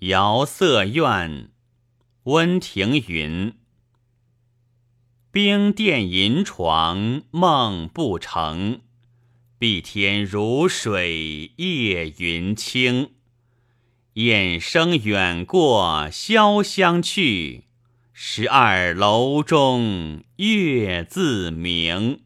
遥色怨，温庭筠。冰殿银床梦不成，碧天如水夜云清。雁声远过潇湘去，十二楼中月自明。